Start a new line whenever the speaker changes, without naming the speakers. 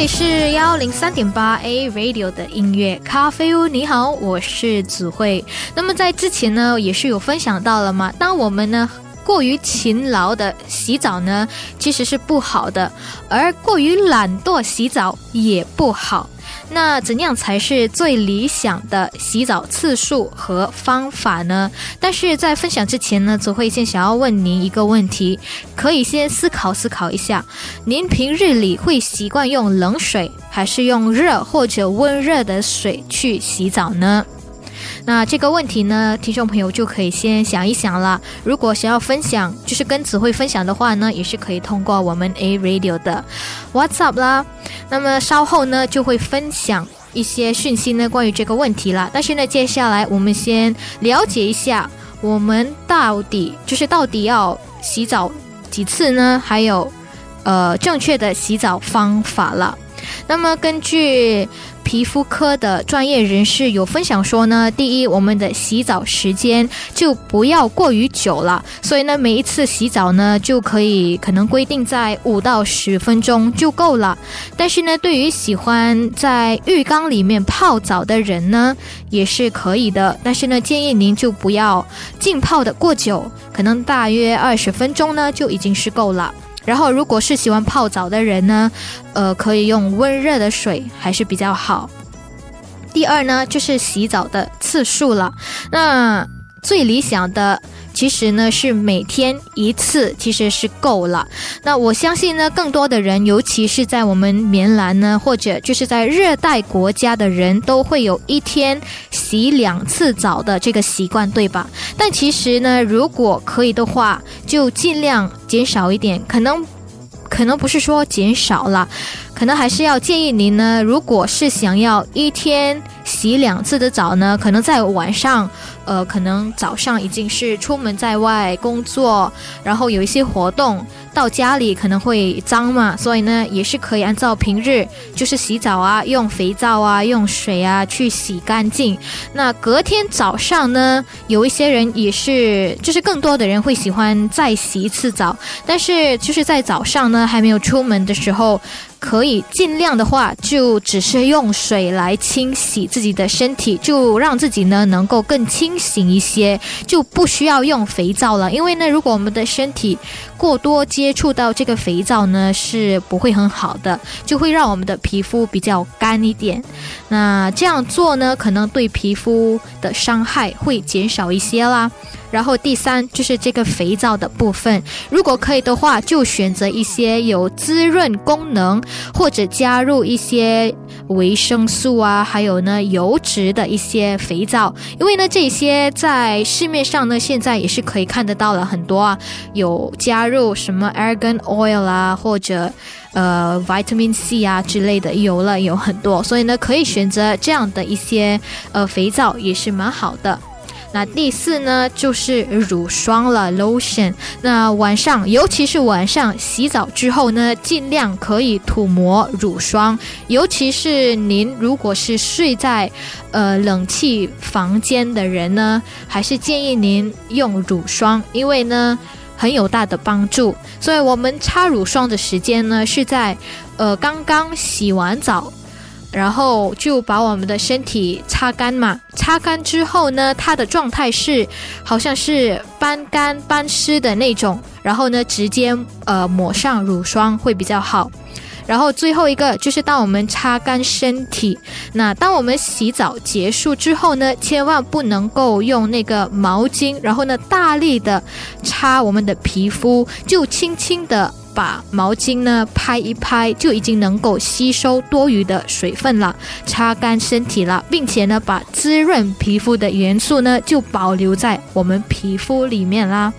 里是幺零三点八 A Radio 的音乐咖啡屋。你好，我是子慧。那么在之前呢，也是有分享到了嘛。当我们呢过于勤劳的洗澡呢，其实是不好的；而过于懒惰洗澡也不好。那怎样才是最理想的洗澡次数和方法呢？但是在分享之前呢，总会先想要问您一个问题，可以先思考思考一下，您平日里会习惯用冷水，还是用热或者温热的水去洗澡呢？那这个问题呢，听众朋友就可以先想一想了。如果想要分享，就是跟子慧分享的话呢，也是可以通过我们 A Radio 的 WhatsApp 啦。那么稍后呢，就会分享一些讯息呢，关于这个问题啦。但是呢，接下来我们先了解一下，我们到底就是到底要洗澡几次呢？还有，呃，正确的洗澡方法了。那么根据皮肤科的专业人士有分享说呢，第一，我们的洗澡时间就不要过于久了，所以呢，每一次洗澡呢就可以可能规定在五到十分钟就够了。但是呢，对于喜欢在浴缸里面泡澡的人呢，也是可以的。但是呢，建议您就不要浸泡的过久，可能大约二十分钟呢就已经是够了。然后，如果是喜欢泡澡的人呢，呃，可以用温热的水还是比较好。第二呢，就是洗澡的次数了。那最理想的。其实呢，是每天一次，其实是够了。那我相信呢，更多的人，尤其是在我们棉兰呢，或者就是在热带国家的人，都会有一天洗两次澡的这个习惯，对吧？但其实呢，如果可以的话，就尽量减少一点。可能，可能不是说减少了，可能还是要建议您呢，如果是想要一天洗两次的澡呢，可能在晚上。呃，可能早上已经是出门在外工作，然后有一些活动，到家里可能会脏嘛，所以呢，也是可以按照平日就是洗澡啊，用肥皂啊，用水啊去洗干净。那隔天早上呢，有一些人也是，就是更多的人会喜欢再洗一次澡，但是就是在早上呢，还没有出门的时候。可以尽量的话，就只是用水来清洗自己的身体，就让自己呢能够更清醒一些，就不需要用肥皂了。因为呢，如果我们的身体过多接触到这个肥皂呢，是不会很好的，就会让我们的皮肤比较干一点。那这样做呢，可能对皮肤的伤害会减少一些啦。然后第三就是这个肥皂的部分，如果可以的话，就选择一些有滋润功能，或者加入一些维生素啊，还有呢油脂的一些肥皂。因为呢这些在市面上呢现在也是可以看得到了很多啊，有加入什么 argan oil 啊，或者呃 vitamin C 啊之类的油了有很多，所以呢可以选择这样的一些呃肥皂也是蛮好的。那第四呢，就是乳霜了，lotion。那晚上，尤其是晚上洗澡之后呢，尽量可以涂抹乳霜。尤其是您如果是睡在，呃，冷气房间的人呢，还是建议您用乳霜，因为呢，很有大的帮助。所以我们擦乳霜的时间呢，是在，呃，刚刚洗完澡。然后就把我们的身体擦干嘛，擦干之后呢，它的状态是好像是半干半湿的那种。然后呢，直接呃抹上乳霜会比较好。然后最后一个就是当我们擦干身体，那当我们洗澡结束之后呢，千万不能够用那个毛巾，然后呢大力的擦我们的皮肤，就轻轻的。把毛巾呢拍一拍，就已经能够吸收多余的水分了，擦干身体了，并且呢，把滋润皮肤的元素呢就保留在我们皮肤里面啦。